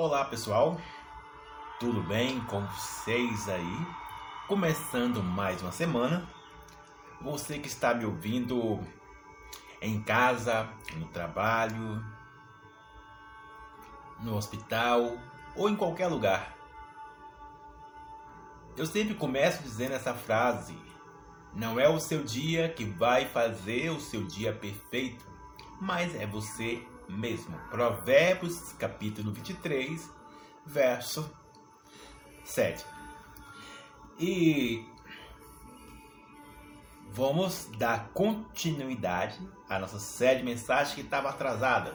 Olá pessoal, tudo bem com vocês aí? Começando mais uma semana. Você que está me ouvindo em casa, no trabalho, no hospital ou em qualquer lugar. Eu sempre começo dizendo essa frase: não é o seu dia que vai fazer o seu dia perfeito, mas é você mesmo. Provérbios, capítulo 23, verso 7. E vamos dar continuidade à nossa série de mensagens que estava atrasada.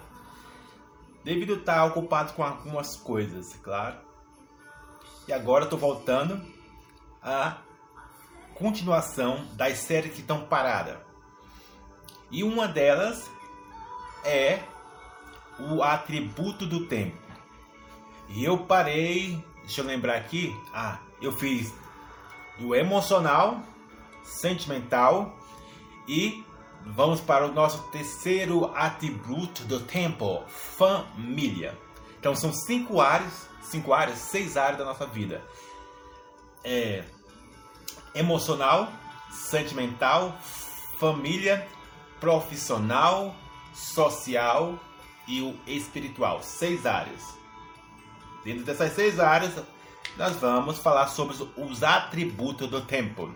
Devido estar ocupado com algumas coisas, claro. E agora estou voltando à continuação das séries que estão paradas. E uma delas é o atributo do tempo. E eu parei, deixa eu lembrar aqui, ah, eu fiz do emocional, sentimental e vamos para o nosso terceiro atributo do tempo, família. Então são cinco áreas, cinco áreas, seis áreas da nossa vida. É emocional, sentimental, família, profissional, social e o espiritual. Seis áreas. Dentro dessas seis áreas, nós vamos falar sobre os atributos do tempo.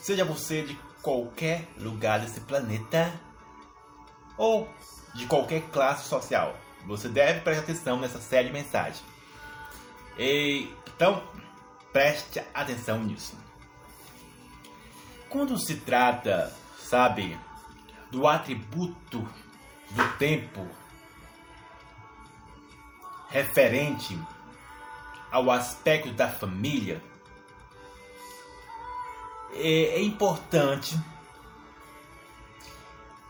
Seja você de qualquer lugar desse planeta ou de qualquer classe social, você deve prestar atenção nessa série de mensagens. E, então, preste atenção nisso. Quando se trata, sabe, do atributo do tempo referente ao aspecto da família, é, é importante,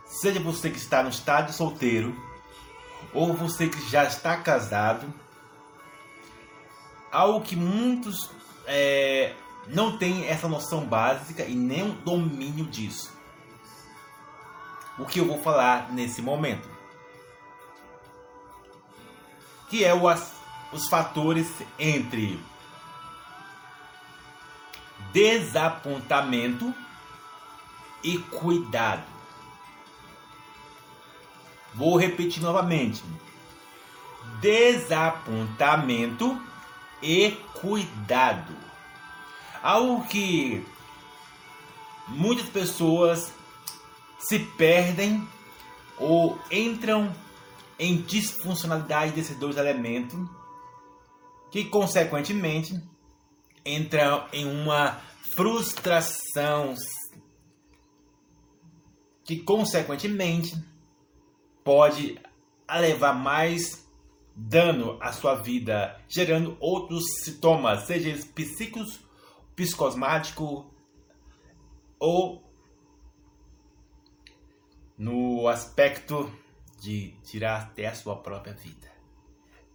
seja você que está no estado solteiro ou você que já está casado, algo que muitos é, não têm essa noção básica e nem o domínio disso. O que eu vou falar nesse momento que é o, os fatores entre desapontamento e cuidado. Vou repetir novamente: desapontamento e cuidado. Algo que muitas pessoas se perdem ou entram em disfuncionalidade desses dois elementos, que consequentemente entram em uma frustração que consequentemente pode levar mais dano à sua vida, gerando outros sintomas, seja eles psíquicos, psicosmático ou no aspecto de tirar até a sua própria vida.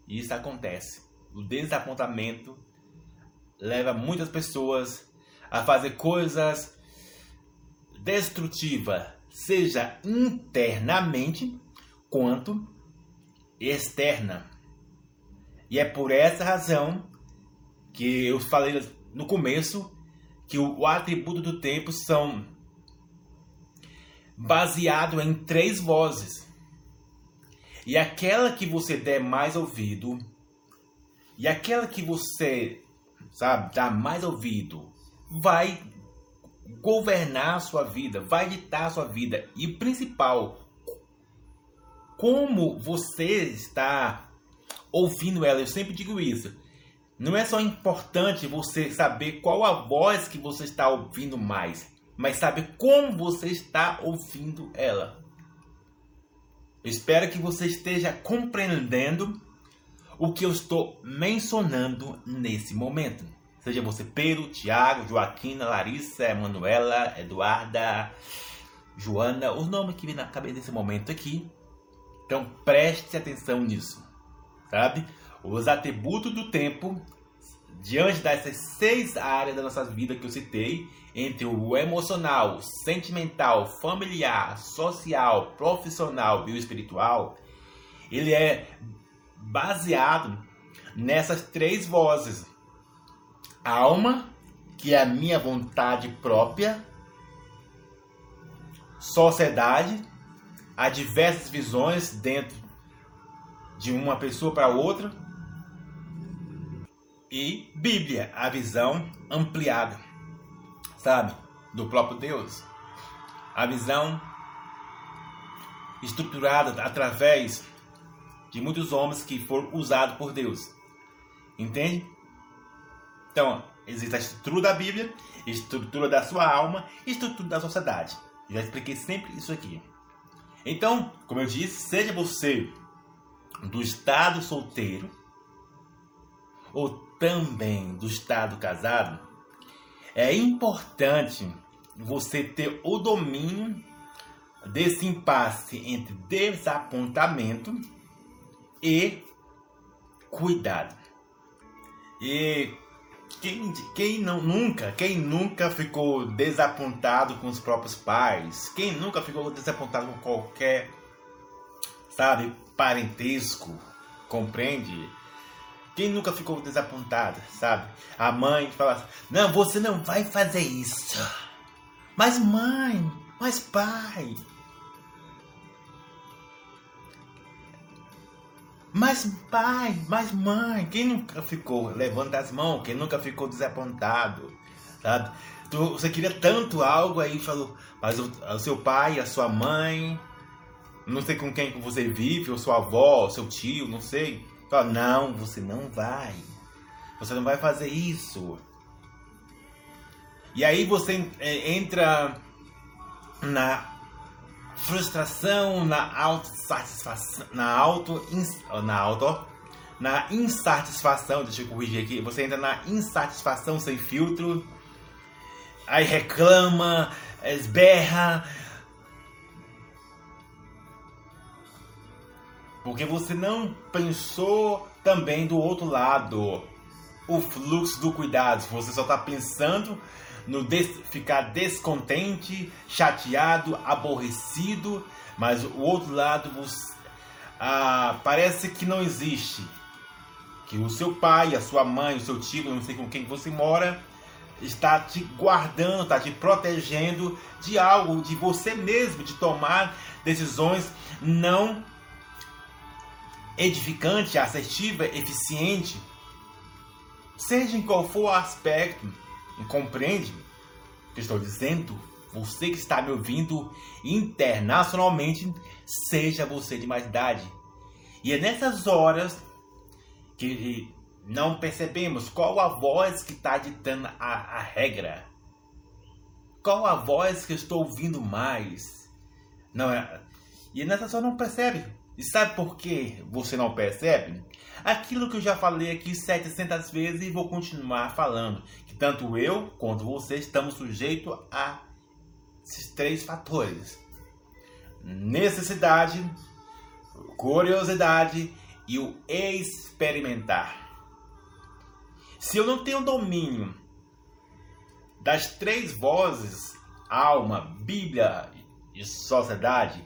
E isso acontece. O desapontamento leva muitas pessoas a fazer coisas destrutivas, seja internamente quanto externa. E é por essa razão que eu falei no começo que o atributo do tempo são baseado em três vozes. E aquela que você der mais ouvido, e aquela que você, sabe, dá mais ouvido, vai governar a sua vida, vai ditar a sua vida. E principal, como você está ouvindo ela, eu sempre digo isso. Não é só importante você saber qual a voz que você está ouvindo mais, mas saber como você está ouvindo ela. Espero que você esteja compreendendo o que eu estou mencionando nesse momento. Seja você Pedro, Tiago, Joaquina, Larissa, Emanuela, Eduarda, Joana, os nomes que vêm na cabeça nesse momento aqui. Então preste atenção nisso, sabe? Os atributos do tempo diante dessas seis áreas da nossa vida que eu citei, entre o emocional, sentimental, familiar, social, profissional e o espiritual, ele é baseado nessas três vozes: alma, que é a minha vontade própria, sociedade, há diversas visões dentro de uma pessoa para outra, e Bíblia, a visão ampliada, sabe, do próprio Deus. A visão estruturada através de muitos homens que foram usados por Deus. Entende? Então, existe a estrutura da Bíblia, estrutura da sua alma estrutura da sociedade. Já expliquei sempre isso aqui. Então, como eu disse, seja você do estado solteiro ou também do estado casado, é importante você ter o domínio desse impasse entre desapontamento e cuidado. E quem, quem não nunca, quem nunca ficou desapontado com os próprios pais? Quem nunca ficou desapontado com qualquer, sabe, parentesco? Compreende? Quem nunca ficou desapontado, sabe? A mãe fala assim, não, você não vai fazer isso. Mas mãe, mas pai, Mas pai, mas mãe, quem nunca ficou? Levanta as mãos, quem nunca ficou desapontado, sabe? Tu, você queria tanto algo aí falou, mas o, o, seu pai, a sua mãe, não sei com quem você vive, ou sua avó, seu tio, não sei. Fala, não, você não vai. Você não vai fazer isso. E aí você é, entra na frustração, na autossatisfação, na auto, na auto, na insatisfação, deixa eu corrigir aqui, você entra na insatisfação sem filtro, aí reclama, esberra, porque você não pensou também do outro lado, o fluxo do cuidado, você só está pensando no des ficar descontente, chateado, aborrecido, mas o outro lado você, ah, parece que não existe. Que o seu pai, a sua mãe, o seu tio, não sei com quem você mora, está te guardando, está te protegendo de algo, de você mesmo, de tomar decisões não edificante, assertiva, eficiente, seja em qual for o aspecto Compreende o que estou dizendo? Você que está me ouvindo internacionalmente, seja você de mais idade. E é nessas horas que não percebemos qual a voz que está ditando a, a regra. Qual a voz que eu estou ouvindo mais? Não é? E nessas horas não percebe. E sabe por que você não percebe? Aquilo que eu já falei aqui 700 vezes e vou continuar falando, que tanto eu quanto você estamos sujeitos a esses três fatores: necessidade, curiosidade e o experimentar. Se eu não tenho domínio das três vozes, alma, Bíblia e sociedade,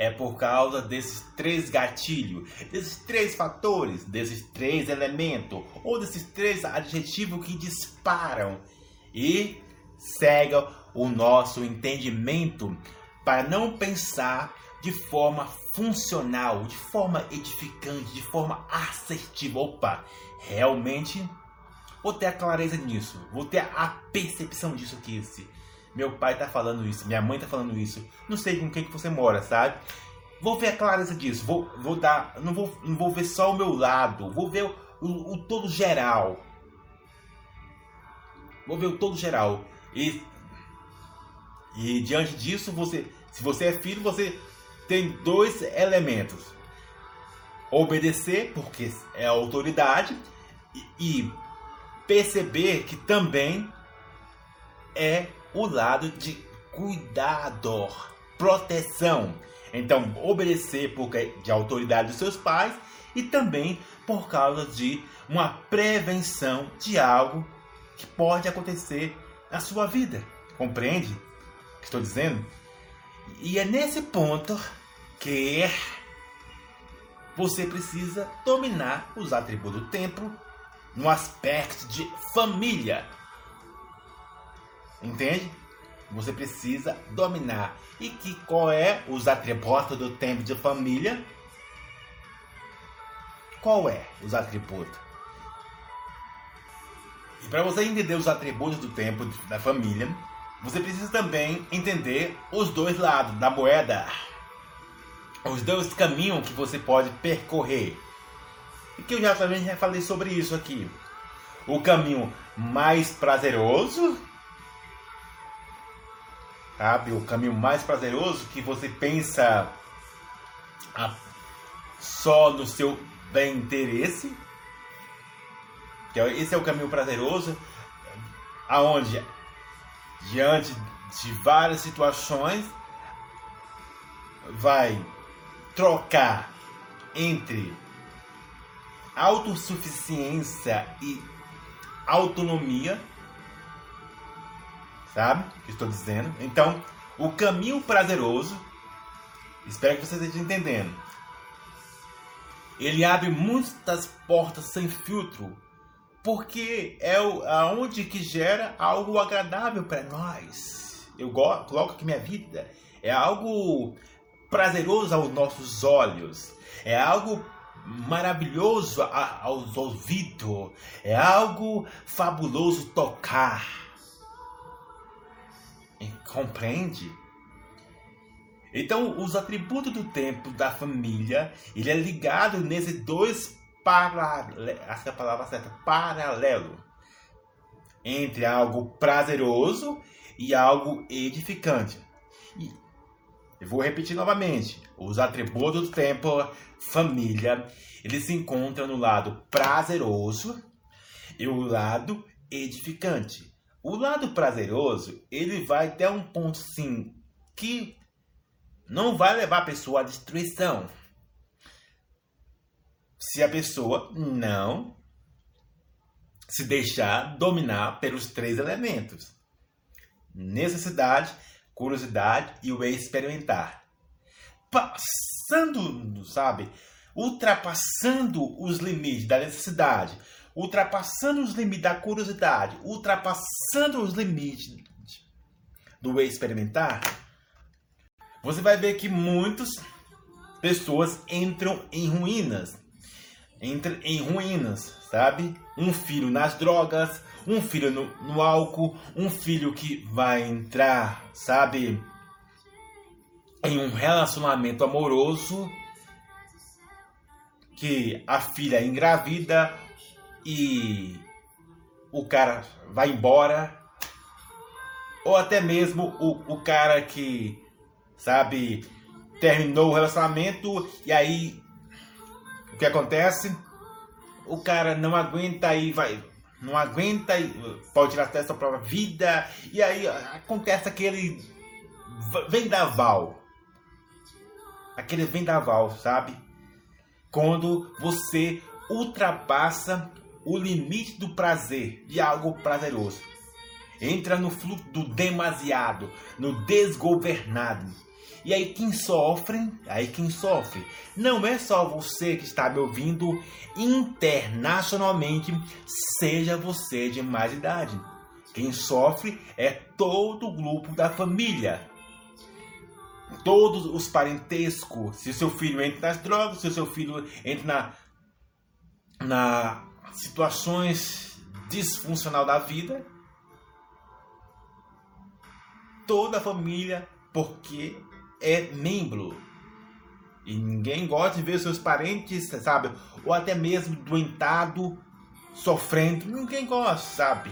é por causa desses três gatilhos, desses três fatores, desses três elementos, ou desses três adjetivos que disparam e cegam o nosso entendimento para não pensar de forma funcional, de forma edificante, de forma assertiva. Opa, realmente vou ter a clareza nisso, vou ter a percepção disso aqui. Esse meu pai tá falando isso, minha mãe tá falando isso. Não sei com quem que você mora, sabe? Vou ver a clareza disso. Vou, vou dar. Não vou, não vou ver só o meu lado. Vou ver o, o, o todo geral. Vou ver o todo geral. E, e diante disso, você. Se você é filho, você tem dois elementos. Obedecer, porque é autoridade, e, e perceber que também é o lado de cuidado, proteção. Então, obedecer por de autoridade dos seus pais e também por causa de uma prevenção de algo que pode acontecer na sua vida. Compreende o que estou dizendo? E é nesse ponto que você precisa dominar os atributos do tempo no aspecto de família. Entende? Você precisa dominar. E que qual é os atributos do tempo de família? Qual é os atributos? E para você entender os atributos do tempo da família, você precisa também entender os dois lados da moeda. Os dois caminhos que você pode percorrer. E que eu já também já falei sobre isso aqui. O caminho mais prazeroso, sabe? O caminho mais prazeroso que você pensa só no seu bem interesse. É, esse é o caminho prazeroso, aonde diante de várias situações vai trocar entre autossuficiência e autonomia, sabe? Que estou dizendo. Então, o caminho prazeroso, espero que você esteja entendendo. Ele abre muitas portas sem filtro, porque é aonde que gera algo agradável para nós. Eu coloco que minha vida é algo prazeroso aos nossos olhos, é algo maravilhoso aos ouvidos, é algo fabuloso tocar. Compreende? Então, os atributos do tempo da família, ele é ligado nesses dois paralelos, essa é a palavra certa, paralelo, entre algo prazeroso e algo edificante. E eu vou repetir novamente. Os atributos do tempo, família, eles se encontram no lado prazeroso e o lado edificante. O lado prazeroso, ele vai até um ponto sim que não vai levar a pessoa à destruição. Se a pessoa não se deixar dominar pelos três elementos: necessidade, curiosidade e o experimentar. Passando, sabe? Ultrapassando os limites da necessidade, ultrapassando os limites da curiosidade, ultrapassando os limites do experimentar, você vai ver que muitas pessoas entram em ruínas. Entram em ruínas, sabe? Um filho nas drogas, um filho no, no álcool, um filho que vai entrar, sabe, em um relacionamento amoroso que a filha é engravida e o cara vai embora, ou até mesmo o, o cara que, sabe, terminou o relacionamento e aí o que acontece? O cara não aguenta e vai não aguenta, pode tirar até sua própria vida, e aí acontece aquele vendaval. Aquele vendaval, sabe? Quando você ultrapassa o limite do prazer, de algo prazeroso. Entra no fluxo do demasiado, no desgovernado e aí quem sofre, aí quem sofre, não é só você que está me ouvindo internacionalmente, seja você de mais idade. Quem sofre é todo o grupo da família. Todos os parentescos. Se seu filho entra nas drogas, se seu filho entra na, na situações disfuncional da vida, toda a família, porque é membro. E ninguém gosta de ver seus parentes, sabe? Ou até mesmo doentado, sofrendo. Ninguém gosta, sabe?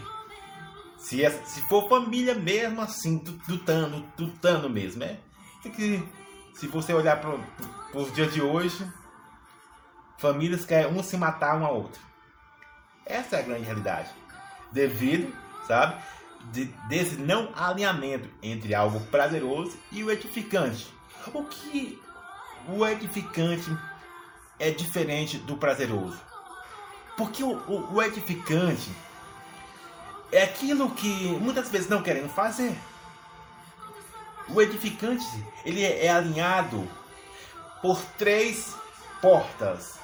Se, é, se for família mesmo assim, lutando, lutando mesmo, é. Que, se você olhar para os dias de hoje, famílias querem um se matar uma outra. Essa é a grande realidade. Devido, sabe? de, desse não alinhamento entre algo prazeroso e o edificante. O que o edificante é diferente do prazeroso? Porque o, o, o edificante é aquilo que muitas vezes não queremos fazer. O edificante ele é, é alinhado por três portas.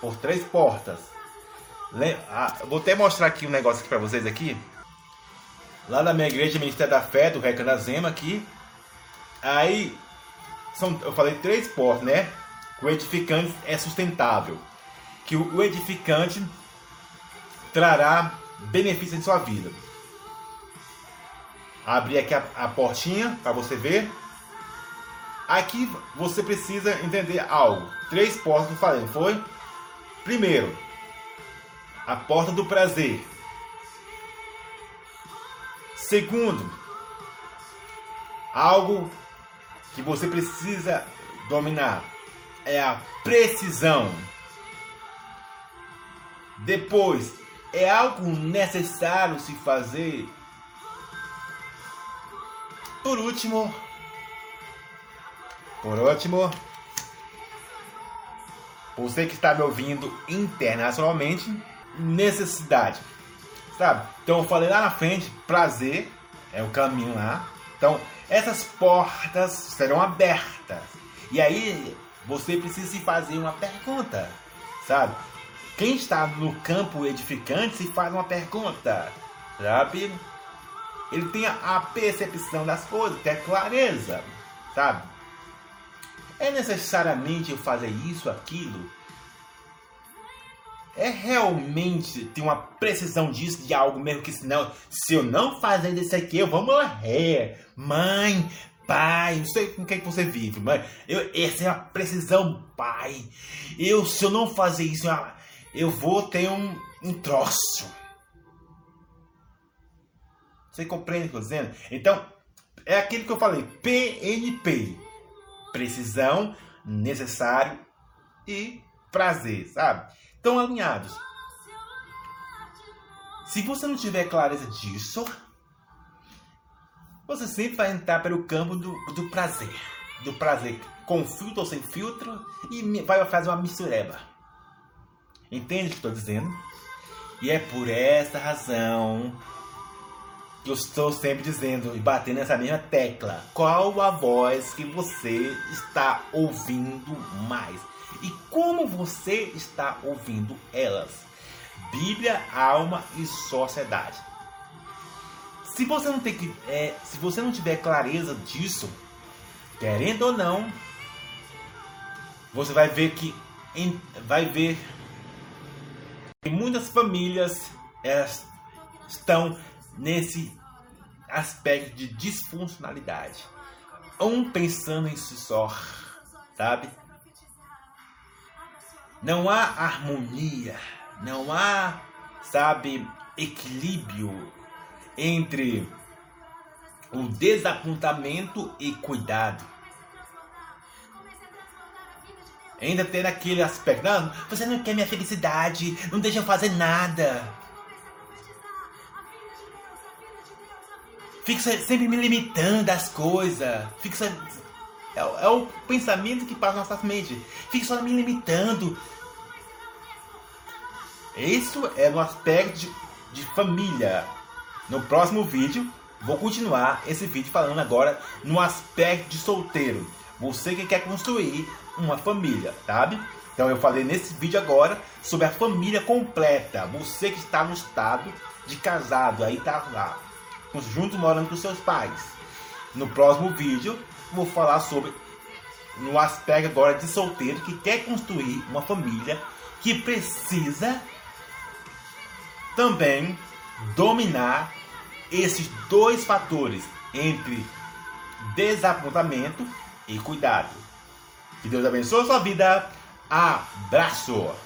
Por três portas. Ah, vou até mostrar aqui um negócio aqui para vocês aqui. Lá na minha igreja, Ministério da Fé, do Reca da Zema aqui. Aí, são, eu falei três portas, né? O edificante é sustentável. Que o edificante trará benefício em sua vida. Abrir aqui a, a portinha para você ver. Aqui você precisa entender algo. Três portas que eu falei, foi? Primeiro, a porta do prazer. Segundo, algo que você precisa dominar é a precisão. Depois, é algo necessário se fazer. Por último, por último, você que está me ouvindo internacionalmente, necessidade. Sabe? Então eu falei lá na frente, prazer é o caminho lá. Então, essas portas serão abertas. E aí você precisa se fazer uma pergunta, sabe? Quem está no campo edificante se faz uma pergunta, sabe? Ele tem a percepção das coisas, tem a clareza, sabe? É necessariamente eu fazer isso, aquilo? É realmente ter uma precisão disso, de algo mesmo que senão, se eu não fazer isso aqui, eu vou morrer. Mãe, pai, não sei com quem que você vive, mas eu, essa é a precisão, pai. Eu, se eu não fazer isso, eu, eu vou ter um, um troço. Você compreende o que eu estou dizendo? Então, é aquilo que eu falei, PNP. Precisão, necessário e prazer, sabe? Estão alinhados. Se você não tiver clareza disso, você sempre vai entrar pelo campo do, do prazer. Do prazer com filtro ou sem filtro e vai fazer uma mistureba. Entende o que estou dizendo? E é por essa razão que eu estou sempre dizendo e batendo nessa mesma tecla. Qual a voz que você está ouvindo mais? Como você está ouvindo elas? Bíblia, alma e sociedade. Se você não tem que, é, se você não tiver clareza disso, querendo ou não, você vai ver que em, vai ver que muitas famílias elas estão nesse aspecto de disfuncionalidade. Um pensando em si só, sabe? Não há harmonia, não há, sabe, equilíbrio entre o desapontamento e cuidado. Ainda tem aquele aspecto, não, você não quer minha felicidade, não deixa eu fazer nada. Fica sempre me limitando as coisas. Fica é, é, o pensamento que passa na nossa mente. Fica só me limitando. Isso é no aspecto de, de família. No próximo vídeo, vou continuar esse vídeo falando agora no aspecto de solteiro. Você que quer construir uma família, sabe? Então eu falei nesse vídeo agora sobre a família completa. Você que está no estado de casado, aí tá lá, junto morando com seus pais. No próximo vídeo vou falar sobre no aspecto agora de solteiro que quer construir uma família que precisa também dominar esses dois fatores entre desapontamento e cuidado. Que Deus abençoe a sua vida. Abraço!